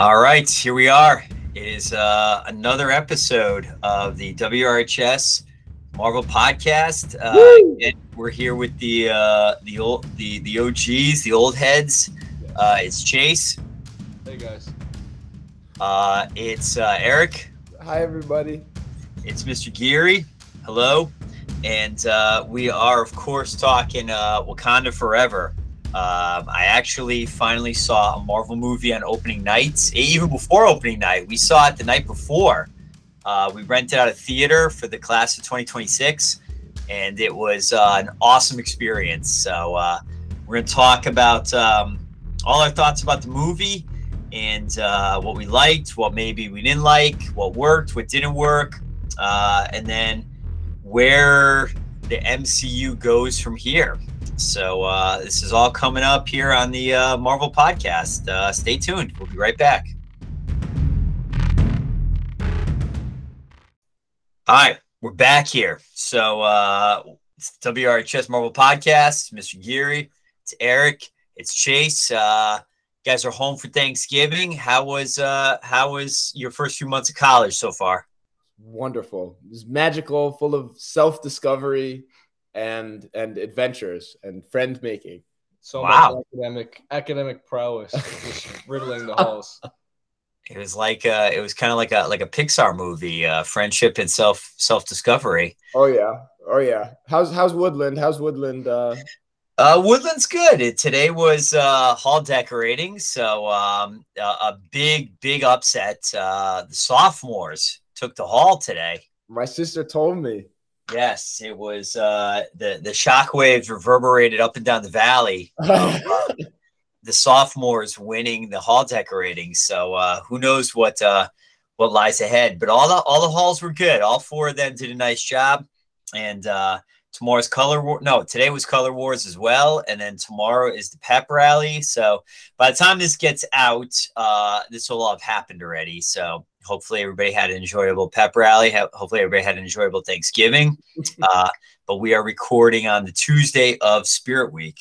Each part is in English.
All right, here we are. It is uh, another episode of the WRHS Marvel podcast. Uh, we're here with the uh, the old the the OGs, the old heads. Uh, it's Chase. Hey guys. Uh, it's uh, Eric. Hi everybody. It's Mr. Geary. Hello, and uh, we are of course talking uh, Wakanda Forever. Um, I actually finally saw a Marvel movie on opening night, Even before opening night, we saw it the night before. Uh, we rented out a theater for the class of 2026, and it was uh, an awesome experience. So uh, we're going to talk about um, all our thoughts about the movie and uh, what we liked, what maybe we didn't like, what worked, what didn't work, uh, and then where the MCU goes from here. So uh, this is all coming up here on the uh, Marvel podcast. Uh, stay tuned. We'll be right back. All right, we're back here. So uh, it's WRHS Marvel podcast. Mr. Geary, it's Eric, it's Chase. Uh, guys are home for Thanksgiving. How was uh, how was your first few months of college so far? Wonderful. It was magical, full of self discovery and and adventures and friend making. So wow. much academic academic prowess just riddling the halls. It was like uh, it was kind of like a like a Pixar movie, uh, friendship and self self discovery. Oh yeah, oh yeah. How's how's Woodland? How's Woodland? Uh... Uh, Woodland's good. It, today was uh, hall decorating, so um, a, a big big upset. Uh, the sophomores took the hall today. My sister told me. Yes, it was uh, the the shockwaves reverberated up and down the valley. uh, the sophomores winning the hall decorating. So uh, who knows what uh, what lies ahead? But all the all the halls were good. All four of them did a nice job. And uh, tomorrow's color war. No, today was color wars as well. And then tomorrow is the pep rally. So by the time this gets out, uh, this will all have happened already. So hopefully everybody had an enjoyable pep rally. Hopefully everybody had an enjoyable Thanksgiving. Uh, but we are recording on the Tuesday of Spirit Week.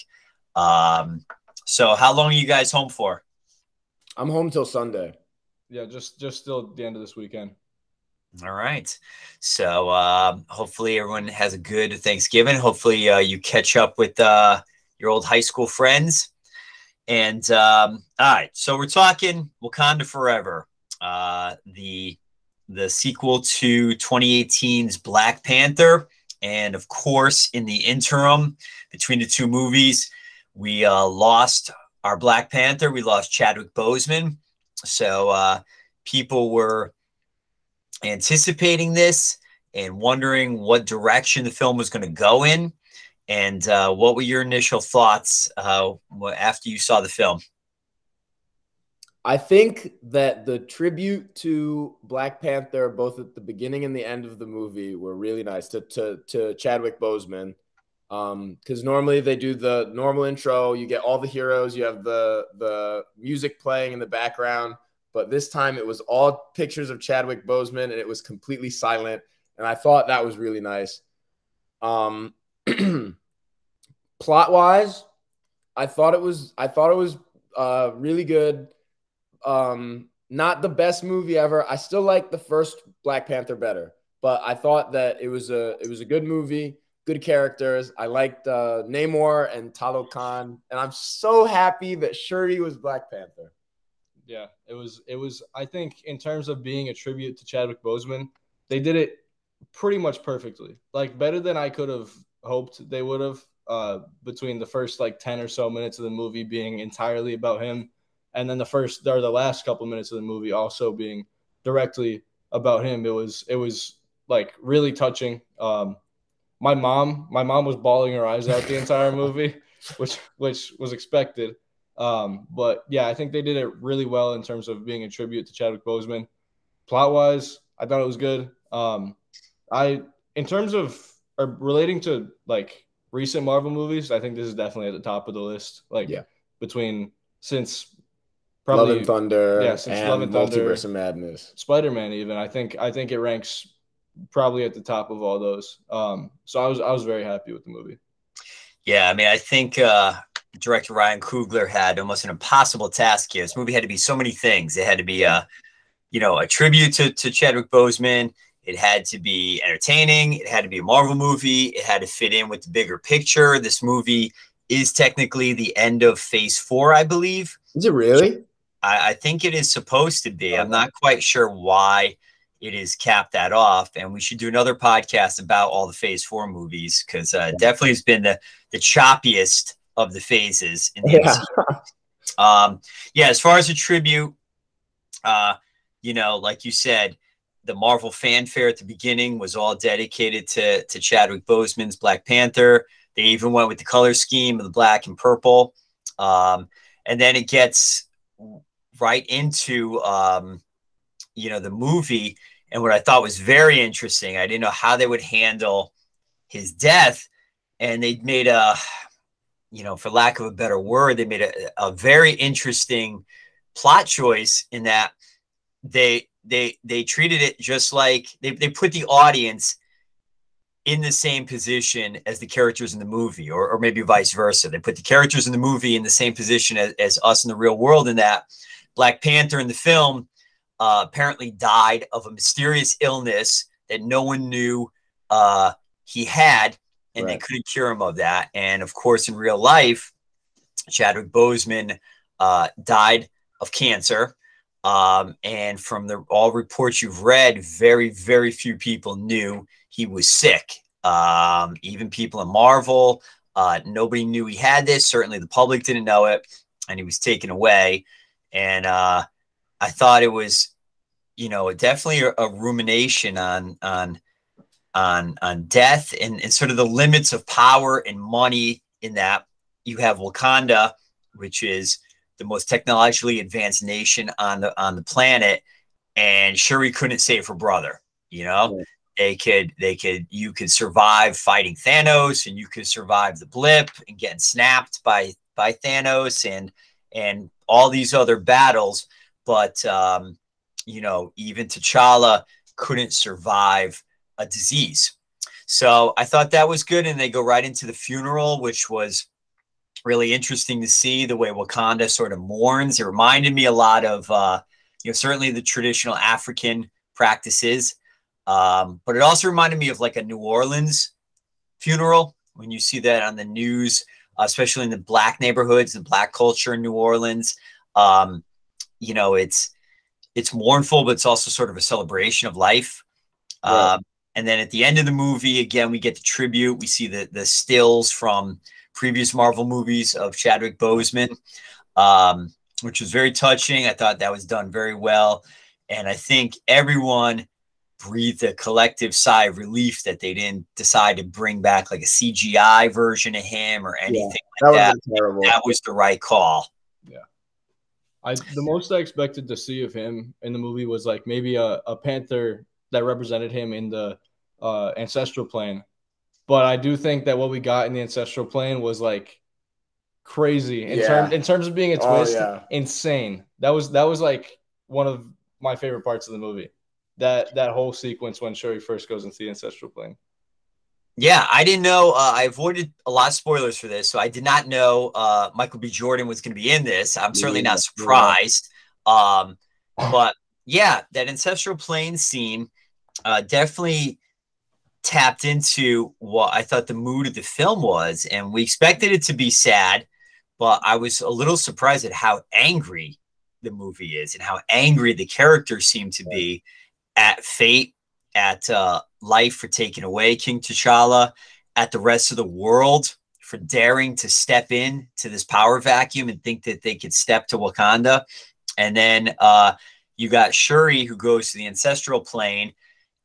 Um, so how long are you guys home for? I'm home till Sunday. Yeah, just just still the end of this weekend. All right. So uh, hopefully everyone has a good Thanksgiving. Hopefully uh, you catch up with uh, your old high school friends. And um, all right, so we're talking Wakanda Forever uh, the the sequel to 2018's Black Panther, and of course, in the interim between the two movies, we uh, lost our Black Panther. We lost Chadwick Boseman, so uh, people were anticipating this and wondering what direction the film was going to go in. And uh, what were your initial thoughts uh, after you saw the film? I think that the tribute to Black Panther, both at the beginning and the end of the movie, were really nice to to, to Chadwick Boseman. Because um, normally they do the normal intro, you get all the heroes, you have the the music playing in the background, but this time it was all pictures of Chadwick Boseman, and it was completely silent, and I thought that was really nice. Um, plot wise, I thought it was I thought it was uh, really good um, not the best movie ever. I still like the first Black Panther better, but I thought that it was a it was a good movie, good characters. I liked uh, Namor and Talokan, and I'm so happy that Shuri was Black Panther. Yeah, it was it was. I think in terms of being a tribute to Chadwick Boseman, they did it pretty much perfectly. Like better than I could have hoped they would have. Uh, between the first like ten or so minutes of the movie being entirely about him and then the first or the last couple minutes of the movie also being directly about him. It was it was like really touching. Um, my mom, my mom was bawling her eyes out the entire movie, which which was expected. Um, but yeah, I think they did it really well in terms of being a tribute to Chadwick Boseman. Plot wise, I thought it was good. Um, I in terms of or relating to like recent Marvel movies, I think this is definitely at the top of the list. Like yeah. between since Probably, Love and Thunder, yeah, since and Love and Thunder, Multiverse of Madness, Spider Man. Even I think I think it ranks probably at the top of all those. Um, so I was I was very happy with the movie. Yeah, I mean, I think uh, director Ryan Coogler had almost an impossible task here. This movie had to be so many things. It had to be a, you know, a tribute to, to Chadwick Boseman. It had to be entertaining. It had to be a Marvel movie. It had to fit in with the bigger picture. This movie is technically the end of Phase Four, I believe. Is it really? I, I think it is supposed to be. I'm not quite sure why it is capped that off. And we should do another podcast about all the Phase Four movies because uh, definitely has been the the choppiest of the phases. In the yeah. um, yeah. As far as a tribute, uh, you know, like you said, the Marvel fanfare at the beginning was all dedicated to to Chadwick Boseman's Black Panther. They even went with the color scheme of the black and purple. Um, and then it gets right into um, you know the movie. And what I thought was very interesting, I didn't know how they would handle his death, and they made a you know, for lack of a better word, they made a, a very interesting plot choice in that they they they treated it just like they, they put the audience in the same position as the characters in the movie, or, or maybe vice versa. They put the characters in the movie in the same position as, as us in the real world, in that Black Panther in the film uh, apparently died of a mysterious illness that no one knew uh, he had and right. they couldn't cure him of that. And of course, in real life, Chadwick Boseman uh, died of cancer. Um, and from the all reports you've read, very, very few people knew he was sick. Um, even people in Marvel, uh, nobody knew he had this. Certainly, the public didn't know it, and he was taken away. And uh, I thought it was, you know, definitely a, a rumination on on on on death and, and sort of the limits of power and money in that you have Wakanda, which is the most technologically advanced nation on the on the planet, and Shuri couldn't save her brother. You know, they could they could you could survive fighting Thanos, and you could survive the blip and getting snapped by by Thanos. And and all these other battles, but um, you know even T'Challa couldn't survive a disease. So I thought that was good. And they go right into the funeral, which was really interesting to see the way Wakanda sort of mourns. It reminded me a lot of, uh, you know, certainly the traditional African practices. Um, but it also reminded me of like a New Orleans funeral when you see that on the news, uh, especially in the black neighborhoods and black culture in New Orleans. Um, you know, it's it's mournful, but it's also sort of a celebration of life. Right. Um, and then at the end of the movie, again, we get the tribute. We see the the stills from previous Marvel movies of Chadwick Boseman, um, which was very touching. I thought that was done very well, and I think everyone breathed a collective sigh of relief that they didn't decide to bring back like a CGI version of him or anything yeah, like that. Terrible. That was the right call. Yeah. I the most I expected to see of him in the movie was like maybe a, a Panther that represented him in the uh, ancestral plane. But I do think that what we got in the ancestral plane was like crazy in yeah. terms in terms of being a oh, twist. Oh, yeah. Insane. That was that was like one of my favorite parts of the movie. That that whole sequence when Shuri first goes into the ancestral plane. Yeah, I didn't know. Uh, I avoided a lot of spoilers for this, so I did not know uh, Michael B. Jordan was going to be in this. I'm certainly not surprised. Um, but yeah, that ancestral plane scene uh, definitely tapped into what I thought the mood of the film was. And we expected it to be sad, but I was a little surprised at how angry the movie is and how angry the characters seem to be at fate, at uh, life for taking away King T'Challa, at the rest of the world for daring to step in to this power vacuum and think that they could step to Wakanda. And then uh, you got Shuri who goes to the ancestral plane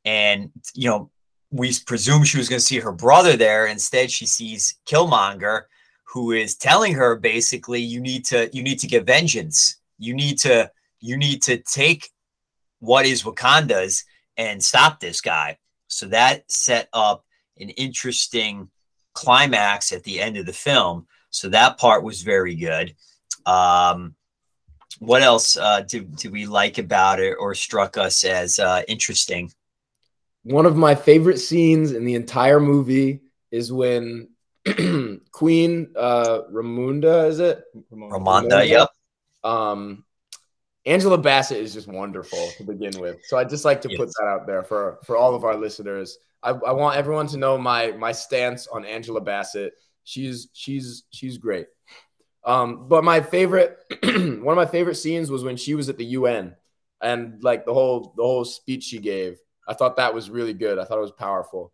and, you know, we presume she was going to see her brother there. Instead, she sees Killmonger, who is telling her basically, "You need to, you need to get vengeance. You need to, you need to take what is Wakanda's and stop this guy." So that set up an interesting climax at the end of the film. So that part was very good. Um, what else uh, do, do we like about it or struck us as uh, interesting? one of my favorite scenes in the entire movie is when Queen uh, Ramunda, is it? Ramonda, yep. Um, Angela Bassett is just wonderful to begin with. So I'd just like to yes. put that out there for for all of our listeners. I, I want everyone to know my my stance on Angela Bassett. She's she's she's great. Um, but my favorite one of my favorite scenes was when she was at the UN and like the whole the whole speech she gave. I thought that was really good. I thought it was powerful.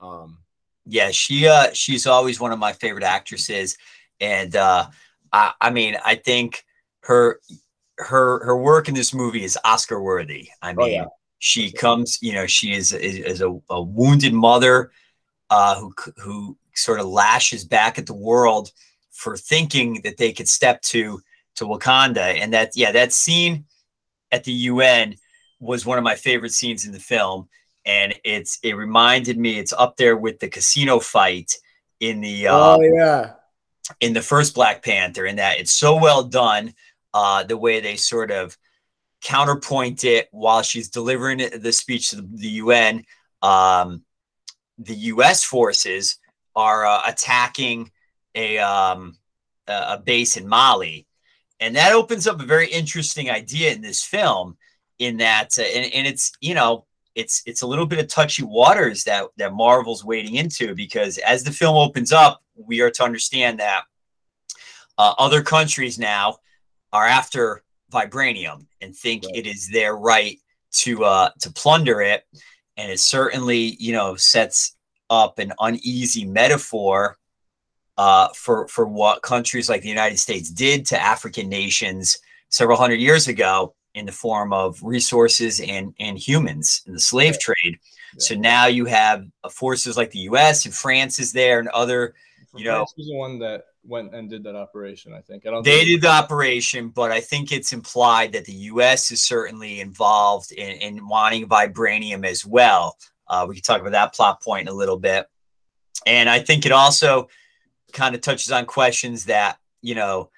Um, yeah, she uh she's always one of my favorite actresses, and uh, I I mean I think her her her work in this movie is Oscar worthy. I mean, oh, yeah. she comes, you know, she is is, is a, a, wounded mother uh, who who sort of lashes back at the world for thinking that they could step to to Wakanda, and that yeah, that scene at the UN was one of my favorite scenes in the film. And it's it reminded me it's up there with the casino fight in the uh, oh yeah. in the first Black Panther in that it's so well done uh, the way they sort of counterpoint it while she's delivering the speech to the, UN. Um, the U.S. forces are uh, attacking a um, a base in Mali, and that opens up a very interesting idea in this film. In that, uh, and, and it's you know it's it's a little bit of touchy waters that that Marvel's wading into because as the film opens up, we are to understand that uh, other countries now are after vibranium and think right. it is their right to uh, to plunder it, and it certainly you know sets up an uneasy metaphor uh, for for what countries like the United States did to African nations several hundred years ago in the form of resources and and humans in the slave yeah. trade. Yeah. So now you have uh, forces like the U.S. and France is there, and other, you know, the one that went and did that operation. I think I don't. They did the operation, but I think it's implied that the U.S. is certainly involved in, in wanting vibranium as well. Uh, we can talk about that plot point in a little bit, and I think it also kind of touches on questions that you know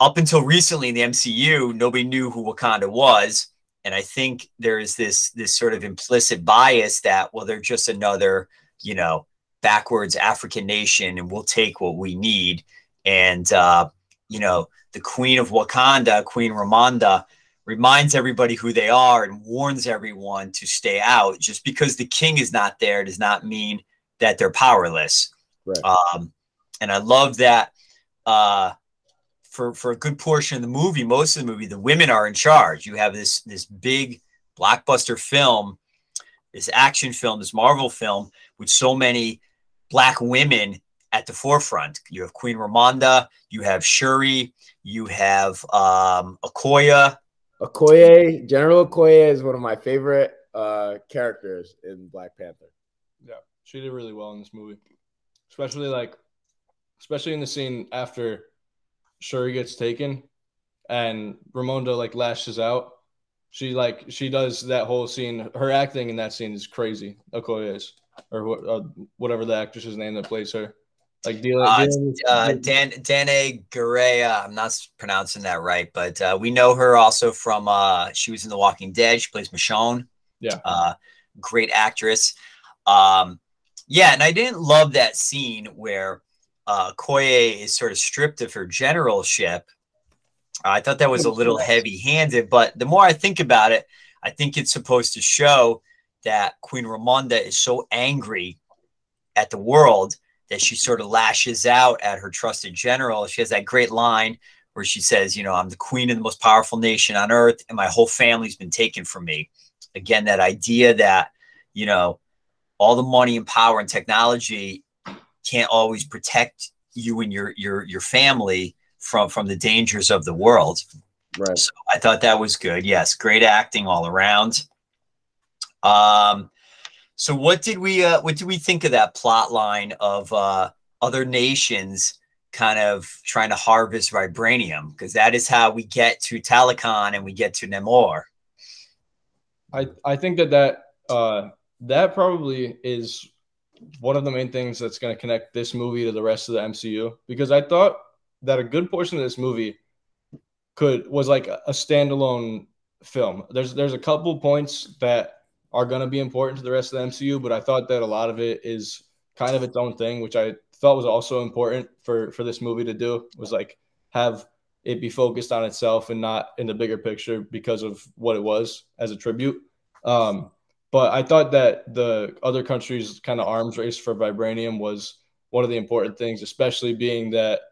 up until recently in the MCU, nobody knew who Wakanda was. And I think there is this this sort of implicit bias that, well, they're just another, you know, backwards African nation and we'll take what we need. And uh, you know, the Queen of Wakanda, Queen Ramonda, reminds everybody who they are and warns everyone to stay out. Just because the king is not there does not mean that they're powerless. Right. Um, and I love that uh, for for a good portion of the movie, most of the movie, the women are in charge. You have this this big blockbuster film, this action film, this Marvel film with so many black women at the forefront. You have Queen Ramonda, you have Shuri, you have um, Okoye. Okoye, General Okoye is one of my favorite uh, characters in Black Panther. Yeah, she did really well in this movie, especially like, especially in the scene after Shuri gets taken and Ramonda like lashes out. She like she does that whole scene. Her acting in that scene is crazy. Okoye is or what, uh, whatever the actress's name that plays her. Like dealing, uh, uh, Dan Danai Gurira. I'm not pronouncing that right, but uh, we know her also from uh, she was in The Walking Dead. She plays Michonne. Yeah, uh, great actress. Um, yeah, and I didn't love that scene where uh, Koye is sort of stripped of her generalship. I thought that was a little heavy handed, but the more I think about it, I think it's supposed to show that Queen Ramonda is so angry at the world that she sort of lashes out at her trusted general. She has that great line where she says, You know, I'm the queen of the most powerful nation on earth, and my whole family's been taken from me. Again, that idea that, you know, all the money and power and technology can't always protect you and your your your family from from the dangers of the world. Right. So I thought that was good. Yes, great acting all around. Um, so what did we uh, what did we think of that plot line of uh, other nations kind of trying to harvest vibranium? Because that is how we get to Talokan and we get to Namor. I I think that that uh, that probably is one of the main things that's going to connect this movie to the rest of the MCU because I thought that a good portion of this movie could was like a standalone film. There's there's a couple points that are going to be important to the rest of the MCU, but I thought that a lot of it is kind of its own thing, which I thought was also important for for this movie to do was like have it be focused on itself and not in the bigger picture because of what it was as a tribute. Um, but I thought that the other countries' kind of arms race for vibranium was one of the important things, especially being that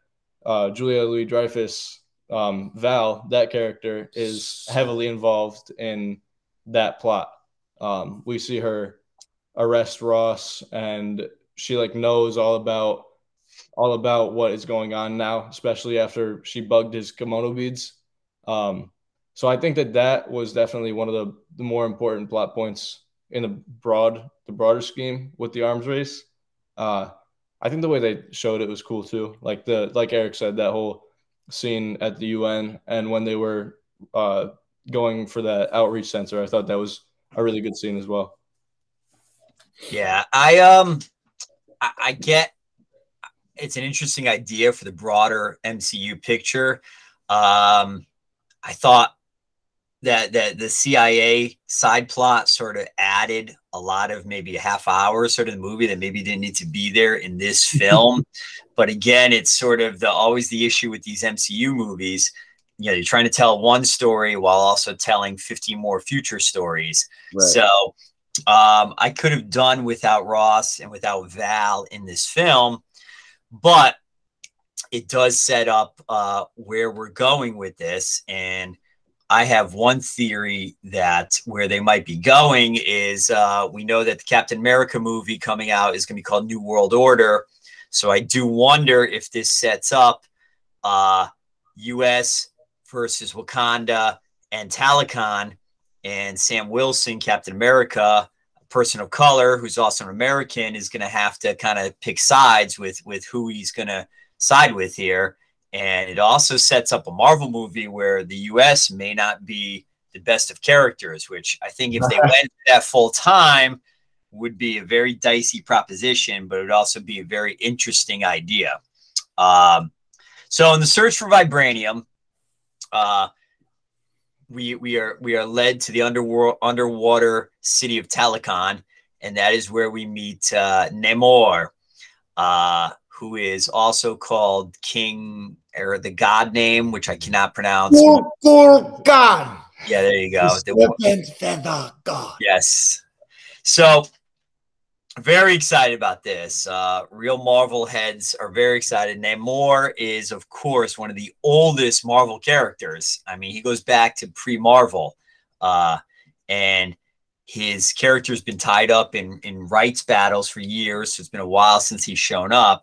uh, Julia Louis Dreyfus, um, Val, that character is heavily involved in that plot. Um, we see her arrest Ross, and she like knows all about all about what is going on now, especially after she bugged his Kimoyo beads. Um, so I think that that was definitely one of the, the more important plot points in the broad the broader scheme with the arms race. Uh, I think the way they showed it was cool too. Like the like Eric said, that whole scene at the UN and when they were uh, going for that outreach center, I thought that was a really good scene as well. Yeah, I um, I, I get it's an interesting idea for the broader MCU picture. Um, I thought that that the CIA side plot sort of added a lot of maybe a half hour sort of the movie that maybe didn't need to be there in this film. but again, it's sort of the always the issue with these MCU movies. You know, you're trying to tell one story while also telling 50 more future stories. Right. So um, I could have done without Ross and without Val in this film but it does set up uh, where we're going with this. And I have one theory that where they might be going is uh, we know that the Captain America movie coming out is going to be called New World Order. So I do wonder if this sets up uh, U.S. versus Wakanda and Talokan and Sam Wilson, Captain America, a person of color who's also an American is going to have to kind of pick sides with with who he's going to side with here. And it also sets up a Marvel movie where the U.S. may not be the best of characters, which I think if they went that full time would be a very dicey proposition, but it would also be a very interesting idea. Um, so in the search for vibranium, uh, we we are we are led to the underworld underwater city of Talokan, and that is where we meet uh, Namor, uh, who is also called King or the God name, which I cannot pronounce. God. Yeah, there you go. The feather God. Yes. So very excited about this. Uh, real Marvel heads are very excited. Namor is, of course, one of the oldest Marvel characters. I mean, he goes back to pre Marvel. Uh, and his character's been tied up in, in rights battles for years. So it's been a while since he's shown up.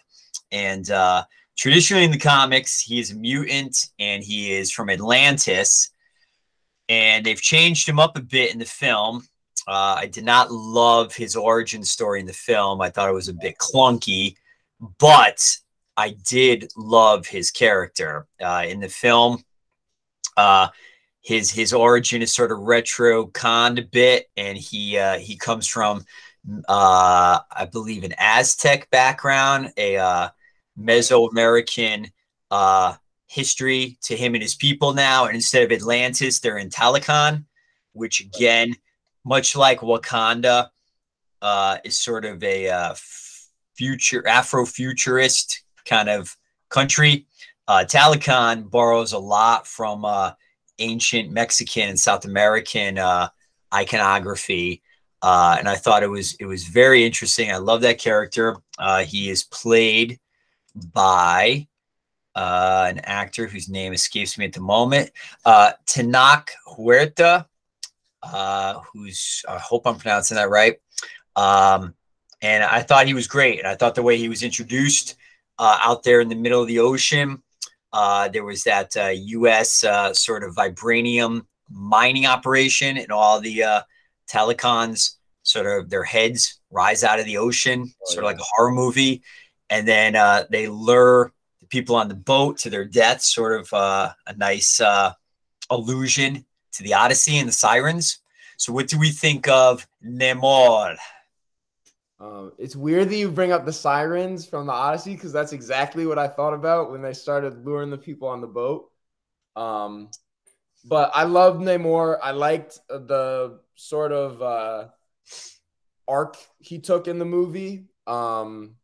And uh, traditionally in the comics, he is a mutant and he is from Atlantis. And they've changed him up a bit in the film. Uh, I did not love his origin story in the film. I thought it was a bit clunky, but I did love his character uh, in the film. Uh, his his origin is sort of retro con a bit, and he uh, he comes from uh, I believe an Aztec background, a uh, Mesoamerican history to him and his people now, and instead of Atlantis, they're in Talokan, which again much like Wakanda, uh, is sort of a uh, future Afro-futurist kind of country. Uh, borrows a lot from uh, ancient Mexican and South American uh, iconography, uh, and I thought it was it was very interesting. I love that character. Uh, he is played by uh, an actor whose name escapes me at the moment, Tenoch Huerta uh, who's I hope I'm pronouncing that right. Um, and I thought he was great. And I thought the way he was introduced uh, out there in the middle of the ocean, uh, there was that uh, U.S. Uh, sort of vibranium mining operation, and all the uh, Talokans sort of their heads rise out of the ocean, oh, sort yeah. of like a horror movie. And then uh, they lure the people on the boat to their deaths, sort of uh, a nice uh, illusion to the Odyssey and the Sirens. So, what do we think of Namor? Um, it's weird that you bring up the sirens from the Odyssey because that's exactly what I thought about when they started luring the people on the boat. Um, but I loved Namor. I liked the sort of uh, arc he took in the movie, um,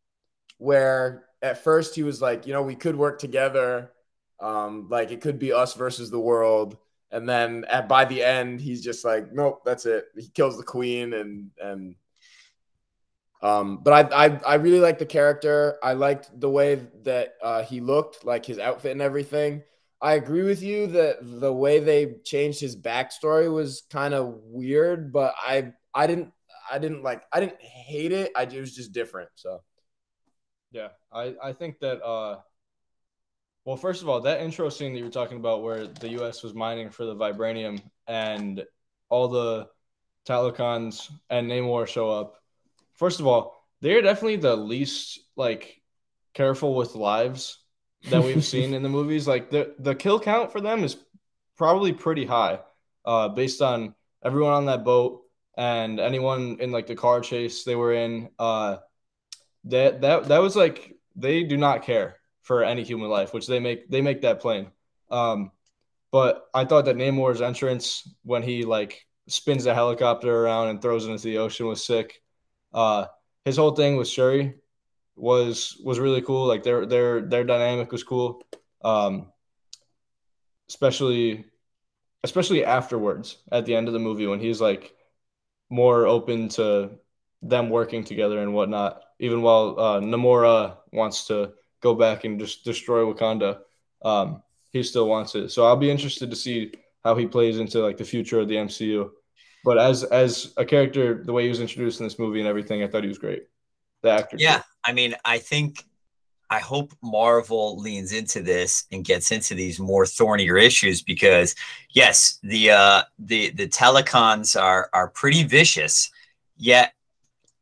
where at first he was like, you know, we could work together. Um, like it could be us versus the world. And then at by the end, he's just like, nope, that's it. He kills the queen and and um, but I, I I really liked the character. I liked the way that uh, he looked, like his outfit and everything. I agree with you that the way they changed his backstory was kind of weird, but I I didn't I didn't like I didn't hate it. I it was just different. So yeah, I I think that uh well, first of all, that intro scene that you were talking about where the US was mining for the vibranium and all the Talokans and Namor show up. First of all, they're definitely the least like careful with lives that we've seen in the movies. Like the the kill count for them is probably pretty high, uh, based on everyone on that boat and anyone in like the car chase they were in. Uh, that that that was like they do not care for any human life, which they make they make that plain. Um, but I thought that Namor's entrance when he like spins the helicopter around and throws it into the ocean was sick. Uh, his whole thing with Shuri was was really cool. Like their their their dynamic was cool. Um, especially especially afterwards at the end of the movie when he's like more open to them working together and whatnot. Even while uh, Namora wants to go back and just destroy Wakanda, um, he still wants it. So I'll be interested to see how he plays into like the future of the MCU. But as as a character, the way he was introduced in this movie and everything, I thought he was great. The actor. Yeah, I mean, I think I hope Marvel leans into this and gets into these more thornier issues because yes, the uh the the Talokans are are pretty vicious, yet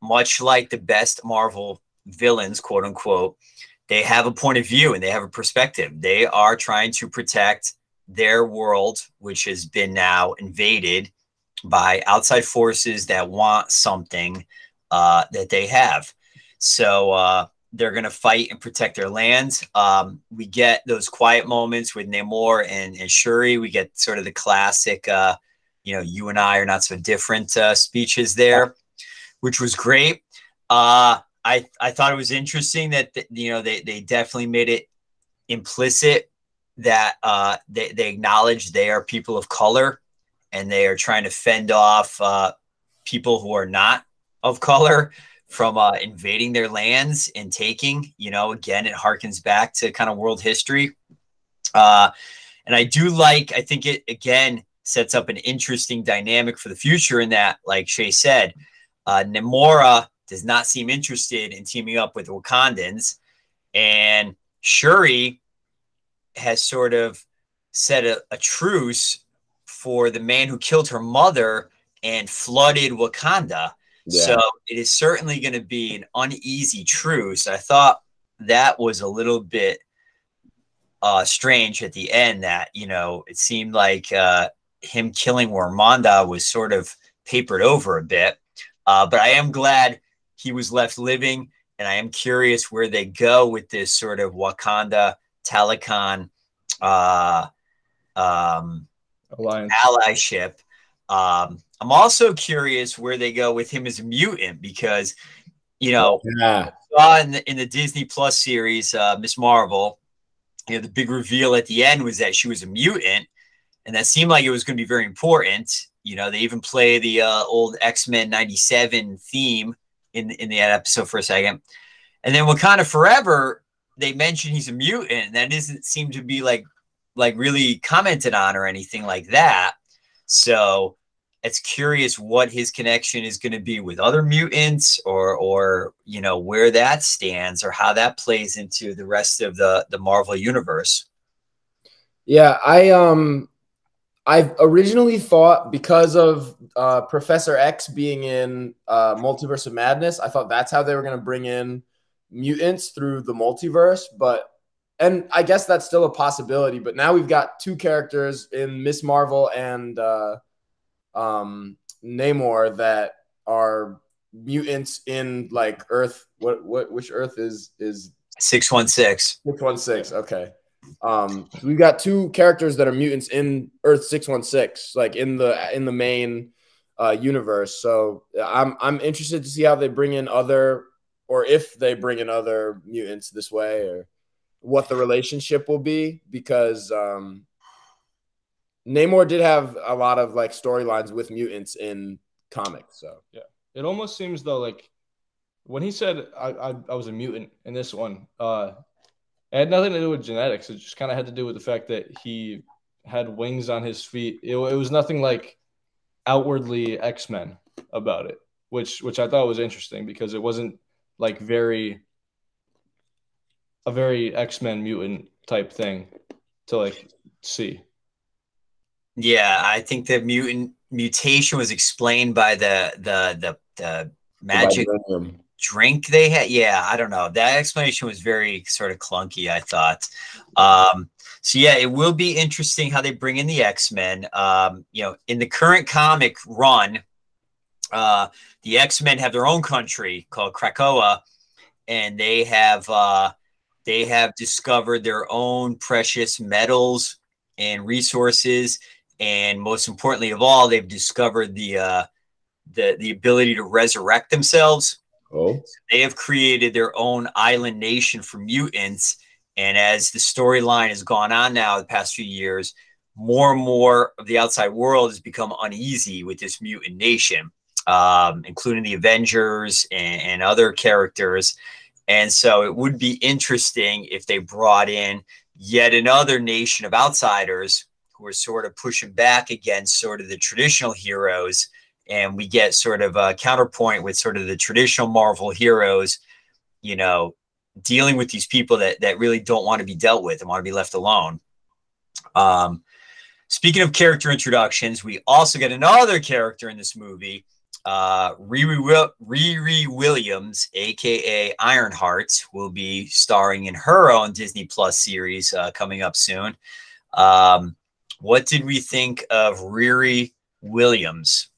much like the best Marvel villains, quote unquote, they have a point of view and they have a perspective. They are trying to protect their world, which has been now invaded by outside forces that want something uh, that they have. So uh, they're going to fight and protect their lands. Um, we get those quiet moments with Namor and, and Shuri. We get sort of the classic, uh, you know, you and I are not so different uh, speeches there, which was great. I, I thought it was interesting that, you know, they, they definitely made it implicit that uh, they, they acknowledge they are people of color and they are trying to fend off uh, people who are not of color from uh, invading their lands and taking. You know, again, it harkens back to kind of world history. Uh, and I do like, I think it again sets up an interesting dynamic for the future in that, like Shay said, uh, Namora does not seem interested in teaming up with Wakandans. And Shuri has sort of set a, a truce for the man who killed her mother and flooded Wakanda. Yeah. So it is certainly going to be an uneasy truce. I thought that was a little bit uh, strange at the end that, you know, it seemed like uh, him killing Warmanda was sort of papered over a bit. Uh, but I am glad he was left living. And I am curious where they go with this sort of Wakanda Talokan uh, um, Alliance. allyship. Um, I'm also curious where they go with him as a mutant because, you know, yeah. saw in the in the Disney Plus series, uh, Ms. Marvel, you know, the big reveal at the end was that she was a mutant, and that seemed like it was going to be very important. You know, they even play the uh, old X Men '97 theme in in the episode for a second, and then Wakanda Forever, they mention he's a mutant. That doesn't seem to be like like really commented on or anything like that. So it's curious what his connection is going to be with other mutants or or you know where that stands or how that plays into the rest of the the Marvel universe. Yeah, I um I originally thought because of uh, Professor X being in uh, Multiverse of Madness, I thought that's how they were going to bring in mutants through the multiverse, but and I guess that's still a possibility. But now we've got two characters in Ms. Marvel and uh, um, Namor that are mutants in like Earth. What what which Earth is is six one six. Six one six. Okay. Um, we've got two characters that are mutants in Earth six one six, like in the in the main uh, universe. So I'm I'm interested to see how they bring in other or if they bring in other mutants this way, or what the relationship will be, because um, Namor did have a lot of like storylines with mutants in comics. So yeah, it almost seems though like when he said I, I, I was a mutant in this one, uh, it had nothing to do with genetics. It just kind of had to do with the fact that he had wings on his feet. It, it was nothing like outwardly X Men about it, which which I thought was interesting because it wasn't like very a very X Men mutant type thing to like see. Yeah, I think the mutant mutation was explained by the the the, the magic the drink they had. Yeah, I don't know. That explanation was very sort of clunky. I thought. Um, so yeah, it will be interesting how they bring in the X Men. Um, you know, in the current comic run, uh, the X Men have their own country called Krakoa, and they have uh, they have discovered their own precious metals and resources and most importantly of all, they've discovered the uh, the the ability to resurrect themselves. Oh, they have created their own island nation for mutants. And as the storyline has gone on now the past few years, more and more of the outside world has become uneasy with this mutant nation, um, including the Avengers and, and other characters. And so it would be interesting if they brought in yet another nation of outsiders who are sort of pushing back against sort of the traditional heroes. And we get sort of a counterpoint with sort of the traditional Marvel heroes, you know, dealing with these people that, that really don't want to be dealt with and want to be left alone. Um, speaking of character introductions, we also get another character in this movie, uh, Riri, Riri Williams, aka Ironheart, will be starring in her own Disney Plus series uh, coming up soon. Um, what did we think of Riri Williams?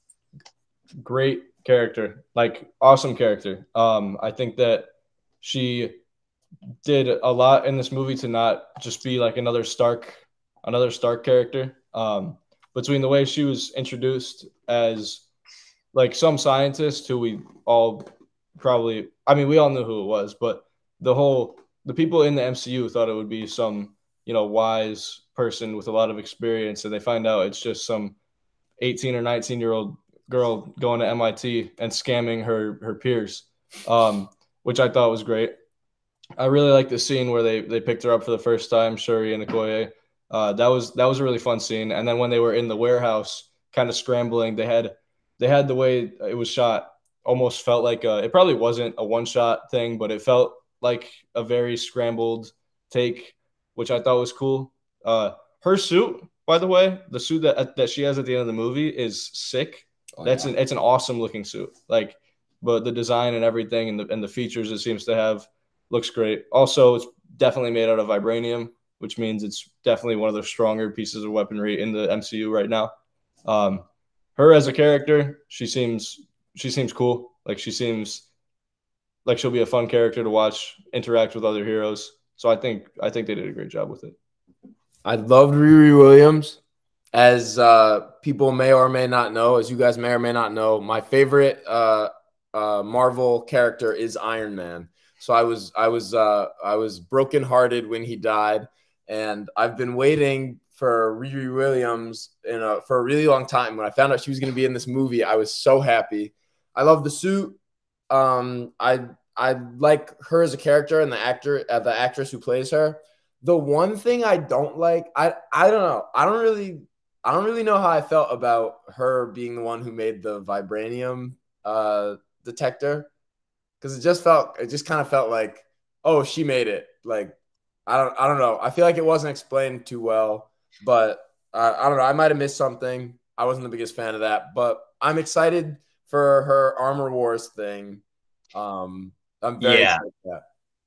Great character, like awesome character. Um, I think that she did a lot in this movie to not just be like another Stark, another Stark character. Um, between the way she was introduced as like some scientist who we all probably, I mean, we all knew who it was, but the whole the people in the MCU thought it would be some you know wise person with a lot of experience and they find out it's just some 18 or 19 year old girl going to MIT and scamming her her peers, um, which I thought was great. I really like the scene where they they picked her up for the first time, Shuri and Okoye. Uh, that was that was a really fun scene. And then when they were in the warehouse, kind of scrambling, they had they had the way it was shot almost felt like a, it probably wasn't a one shot thing, but it felt like a very scrambled take, which I thought was cool. Uh, her suit, by the way, the suit that that she has at the end of the movie is sick. Oh, That's yeah. an it's an awesome looking suit. Like, but the design and everything and the and the features it seems to have looks great. Also, it's definitely made out of vibranium, which means it's definitely one of the stronger pieces of weaponry in the MCU right now. Um, her as a character, she seems she seems cool. Like she seems like she'll be a fun character to watch interact with other heroes. So I think I think they did a great job with it. I loved Riri Williams. As uh, people may or may not know, as you guys may or may not know, my favorite uh, uh, Marvel character is Iron Man. So I was I was uh, I was brokenhearted when he died, and I've been waiting for Riri Williams in a, for a really long time. When I found out she was going to be in this movie, I was so happy. I love the suit. Um, I I like her as a character and the actor, uh, the actress who plays her. The one thing I don't like, I I don't know. I don't really I don't really know how I felt about her being the one who made the vibranium uh detector cuz it just felt it just kind of felt like oh, she made it. Like I don't I don't know. I feel like it wasn't explained too well, but uh, I don't know. I might have missed something. I wasn't the biggest fan of that, but I'm excited for her Armor Wars thing. Um, I'm very yeah.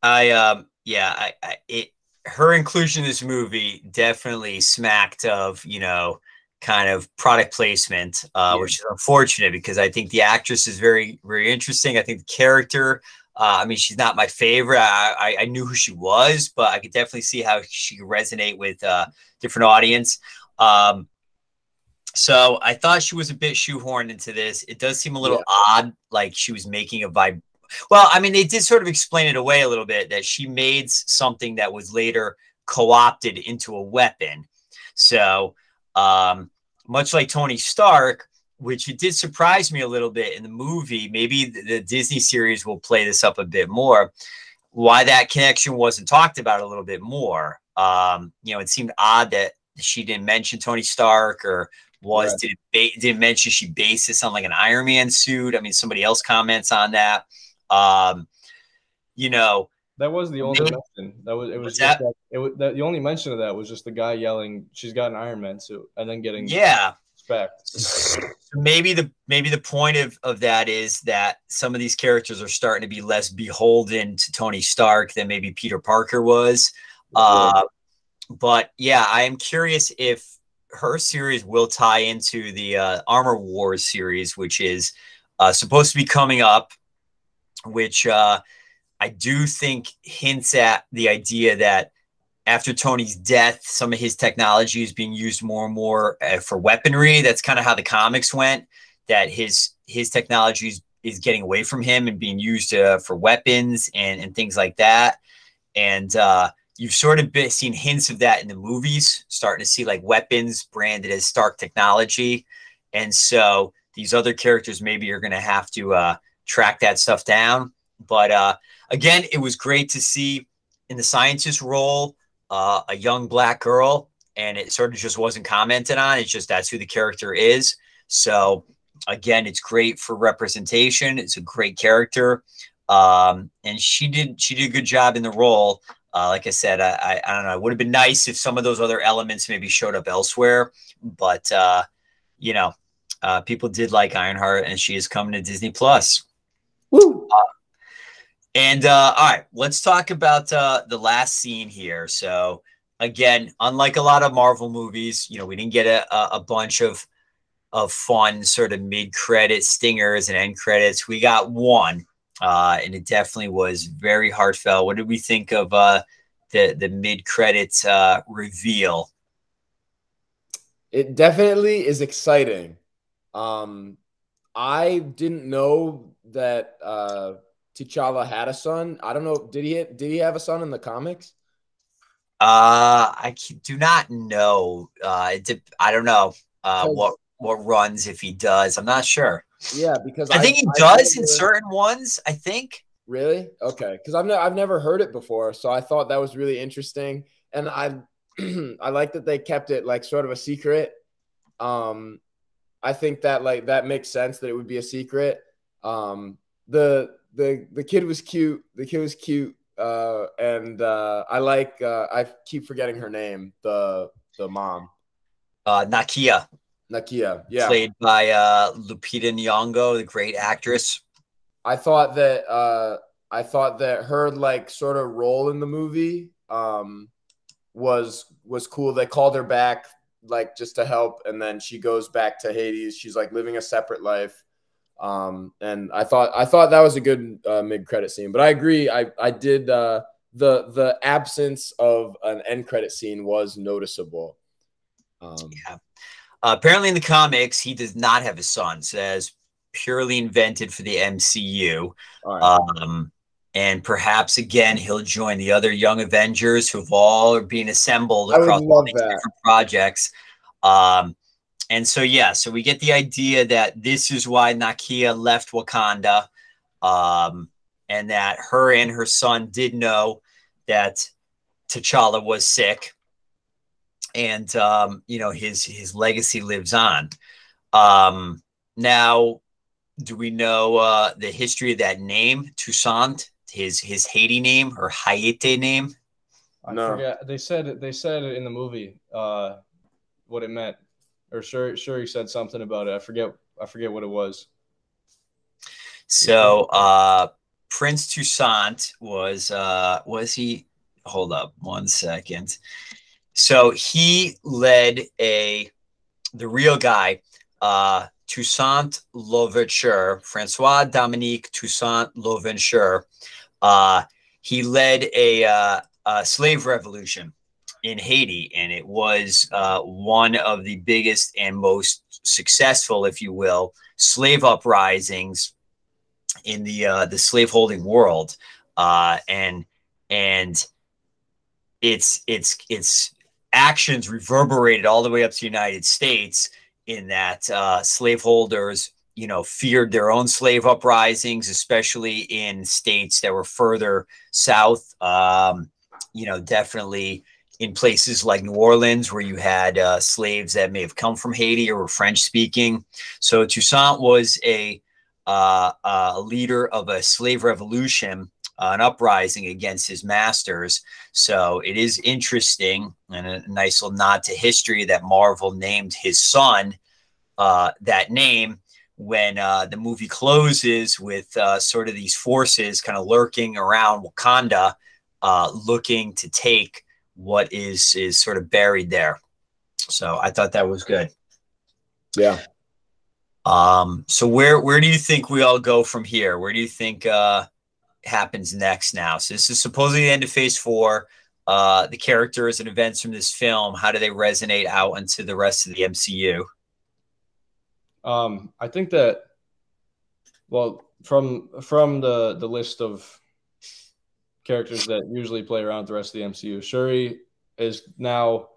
I um yeah, I, I it her inclusion in this movie definitely smacked of you know kind of product placement, uh, yeah. which is unfortunate because I think the actress is very very interesting. I think the character. Uh, I mean, she's not my favorite. I, I, I, knew who she was, but I could definitely see how she could resonate with uh, different audience. Um, so I thought she was a bit shoehorned into this. It does seem a little yeah. odd, like she was making a vibe Well, I mean, they did sort of explain it away a little bit that she made something that was later co-opted into a weapon. So, um, much like Tony Stark, which it did surprise me a little bit in the movie. Maybe the, the Disney series will play this up a bit more. Why that connection wasn't talked about a little bit more. Um, you know, it seemed odd that she didn't mention Tony Stark or was right. did didn't mention she based this on like an Iron Man suit. I mean, somebody else comments on that. Um, you know, that was the only mention. That was it was, was that, it was that, the only mention of that was just the guy yelling, "She's got an Iron Man suit," and then getting yeah. Respect. maybe the maybe the point of of that is that some of these characters are starting to be less beholden to Tony Stark than maybe Peter Parker was. Uh, but yeah, I am curious if her series will tie into the uh, Armor Wars series, which is uh, supposed to be coming up, which uh, I do think hints at the idea that after Tony's death, some of his technology is being used more and more uh, for weaponry. That's kind of how the comics went. That his his technology is, is getting away from him and being used uh, for weapons and and things like that. And uh, you've sort of been, seen hints of that in the movies, starting to see like weapons branded as Stark technology. And so these other characters maybe are going to have to uh, track that stuff down. But uh, again, it was great to see in the scientist role uh, a young black girl, and it sort of just wasn't commented on. It's just that's who the character is. So again, it's great for representation. It's a great character, um, and she did she did a good job in the role. Uh, like I said, I, I, I don't know. It would have been nice if some of those other elements maybe showed up elsewhere, but uh, you know, uh, people did like Ironheart, and she is coming to Disney Plus. Woo! Uh, and uh, all right, let's talk about uh, the last scene here. So again, unlike a lot of Marvel movies, you know, we didn't get a, a bunch of of fun sort of mid credit stingers and end credits. We got one uh, and it definitely was very heartfelt. What did we think of uh, the the mid credits uh, reveal? It definitely is exciting. Um, I didn't know that uh, T'Challa had a son. I don't know. Did he did he have a son in the comics? Uh, I do not know. Uh, it, I don't know uh, what what runs if he does. I'm not sure. Yeah, because I, I think he I does in certain ones. I think. Really? Okay, because I've ne- I've never heard it before, so I thought that was really interesting, and I I like that they kept it like sort of a secret. Um, I think that like that makes sense that it would be a secret. Um, the the the kid was cute. The kid was cute. Uh, and uh, I like uh, I keep forgetting her name. The the mom. Uh, Nakia. Nakia, yeah, played by uh, Lupita Nyong'o, the great actress. I thought that uh, I thought that her like sort of role in the movie um, was was cool. They called her back like just to help, and then she goes back to Haiti. She's like living a separate life. Um, and I thought I thought that was a good uh, mid credit scene. But I agree. I I did uh, the the absence of an end credit scene was noticeable. Um, yeah. Uh, apparently, in the comics, he does not have a son. Says purely invented for the MCU. Right. Um, and perhaps again he'll join the other young Avengers who've all are being assembled across all these that. different projects. Um, and so yeah, so we get the idea that this is why Nakia left Wakanda, um, and that her and her son did know that T'Challa was sick, and um, you know his his legacy lives on. Um, now, do we know uh, the history of that name, Toussaint? His his Haiti name or Haiti name? I no. forget. They said they said in the movie uh, what it meant, or sure sure he said something about it. I forget I forget what it was. So uh, Prince Toussaint was uh, was he? Hold up one second. So he led a the real guy, uh, Toussaint Louverture, Francois Dominique Toussaint Louverture. Uh, he led a, uh, a, slave revolution in Haiti, and it was uh, one of the biggest and most successful, if you will, slave uprisings in the uh, the slaveholding world, uh, and and its its its actions reverberated all the way up to the United States in that uh, slaveholders, you know, feared their own slave uprisings, especially in states that were further south. Um, you know, definitely in places like New Orleans, where you had uh, slaves that may have come from Haiti or were French speaking. So Toussaint was a, uh, a leader of a slave revolution, uh, an uprising against his masters. So it is interesting and a nice little nod to history that Marvel named his son uh, that name when uh, the movie closes with uh, sort of these forces kind of lurking around Wakanda, looking to take what is is sort of buried there. So I thought that was good. Yeah. Um, so where where do you think we all go from here? Where do you think uh happens next now? So this is supposedly the end of phase four. Uh the characters and events from this film, how do they resonate out into the rest of the MCU? Um, I think that well, from from the the list of characters that usually play around the rest of the MCU. Shuri is now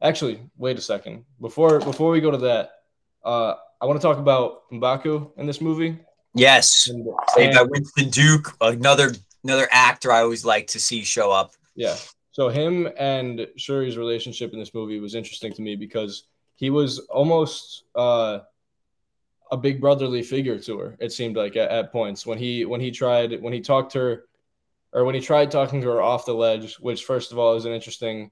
actually wait a second. Before before we go to that, uh, I want to talk about Mbaku in this movie. Yes. And, Played by Winston Duke, another another actor I always like to see show up. Yeah. So him and Shuri's relationship in this movie was interesting to me because he was almost uh, a big brotherly figure to her. It seemed like at, at points when he when he tried when he talked to her or when he tried talking to her off the ledge, which first of all is an interesting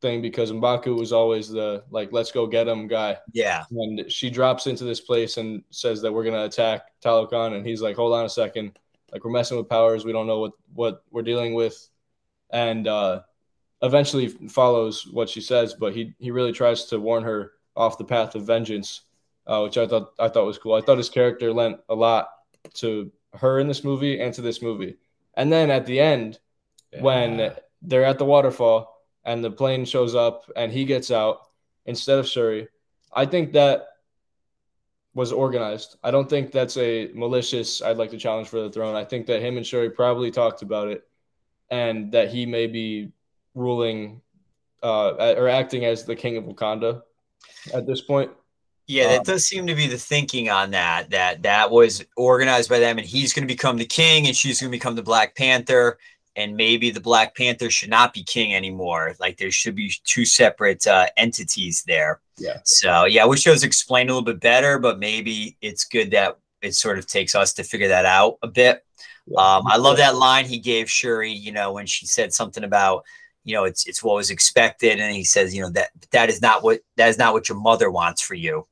thing because Mbaku was always the like let's go get him guy. Yeah. And she drops into this place and says that we're gonna attack Talokan, and he's like, hold on a second, like we're messing with powers, we don't know what what we're dealing with, and uh, eventually follows what she says, but he he really tries to warn her off the path of vengeance, uh, which I thought I thought was cool. I thought his character lent a lot to her in this movie and to this movie. And then at the end, yeah. when they're at the waterfall and the plane shows up and he gets out instead of Shuri, I think that was organized. I don't think that's a malicious, I'd like to challenge for the throne. I think that him and Shuri probably talked about it and that he may be ruling uh, or acting as the king of Wakanda at this point. Yeah, that um, does seem to be the thinking on that. That that was organized by them, and he's going to become the king, and she's going to become the Black Panther, and maybe the Black Panther should not be king anymore. Like there should be two separate uh, entities there. Yeah. So yeah, I wish it was explained a little bit better, but maybe it's good that it sort of takes us to figure that out a bit. Yeah. Um, I love that line he gave Shuri. You know, when she said something about you know it's it's what was expected and he says you know that that is not what that is not what your mother wants for you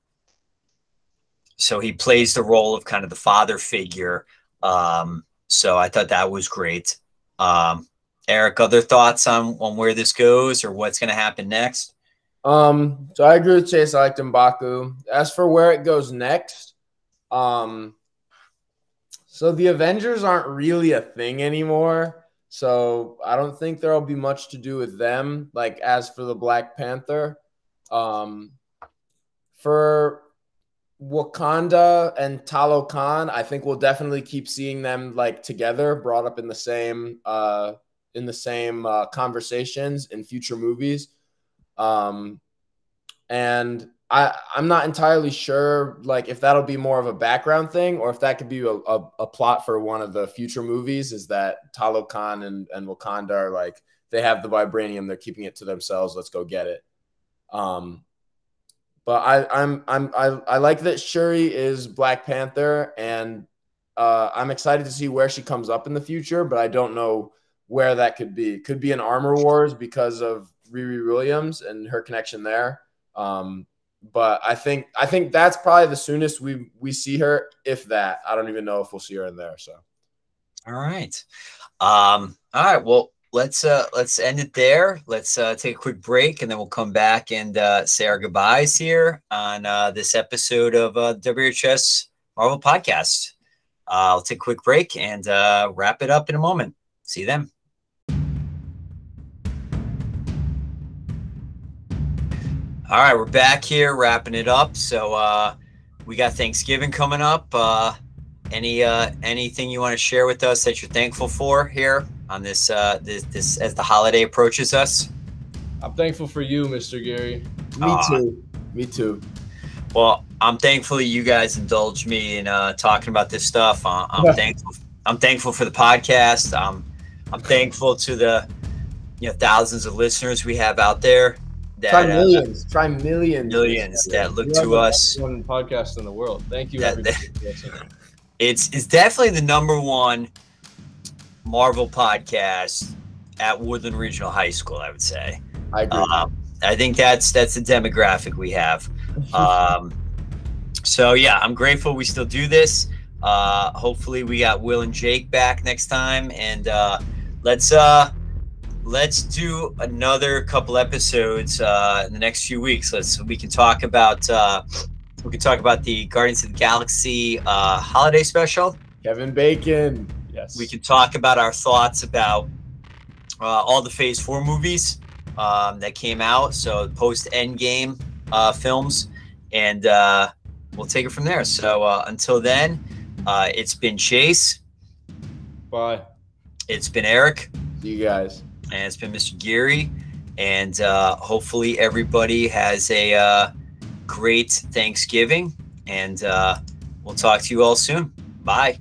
so he plays the role of kind of the father figure. Um, so I thought that was great. Um, Eric, other thoughts on, on where this goes or what's going to happen next? Um, so I agree with Chase. I liked Mbaku. As for where it goes next, um, so the Avengers aren't really a thing anymore. So I don't think there'll be much to do with them. Like as for the Black Panther, um, for Wakanda and Talokan, I think we'll definitely keep seeing them like together, brought up in the same uh in the same uh, conversations in future movies. Um and I I'm not entirely sure like if that'll be more of a background thing or if that could be a, a, a plot for one of the future movies is that Talokan and, and Wakanda are like they have the vibranium, they're keeping it to themselves, let's go get it. Um but I, I'm I'm I, I like that Shuri is Black Panther, and uh, I'm excited to see where she comes up in the future. But I don't know where that could be. Could be in Armor Wars because of Riri Williams and her connection there. Um, but I think I think that's probably the soonest we we see her, if that. I don't even know if we'll see her in there. So, all right, um, all right. Well, let's uh let's end it there. Let's uh take a quick break and then we'll come back and uh say our goodbyes here on uh this episode of uh whs marvel podcast. Uh i'll take a quick break and uh wrap it up in a moment. See you then. All right we're back here wrapping it up. So uh we got thanksgiving coming up. Uh any uh, anything you want to share with us that you're thankful for here on this uh, this this as the holiday approaches us? I'm thankful for you, Mr. Gary. Me Aw. too. Me too. Well, I'm thankful you guys indulge me in uh, talking about this stuff. Uh, I'm thankful. I'm thankful for the podcast. Um, I'm thankful to the you know thousands of listeners we have out there Try that uh, millions. Try millions. millions that look You to the us. best One podcast in the world. Thank you, That- everybody. for listening. It's it's definitely the number one Marvel podcast at Woodland Regional High School. I would say. I agree. Um, I think that's that's the demographic we have. Um, so yeah, I'm grateful we still do this. Uh, hopefully, we got Will and Jake back next time, and uh, let's uh, let's do another couple episodes uh, in the next few weeks. Let's we can talk about uh, we can talk about the Guardians of the Galaxy uh, holiday special. Kevin Bacon. Yes. We can talk about our thoughts about uh, all the Phase Four movies um, that came out, so post Endgame uh, films, and uh, we'll take it from there. So uh, until then, uh, it's been Chase, Bye. it's been Eric, See you guys. and it's been Mr. Geary, and uh, hopefully everybody has a uh, great Thanksgiving, and uh, we'll talk to you all soon. Bye.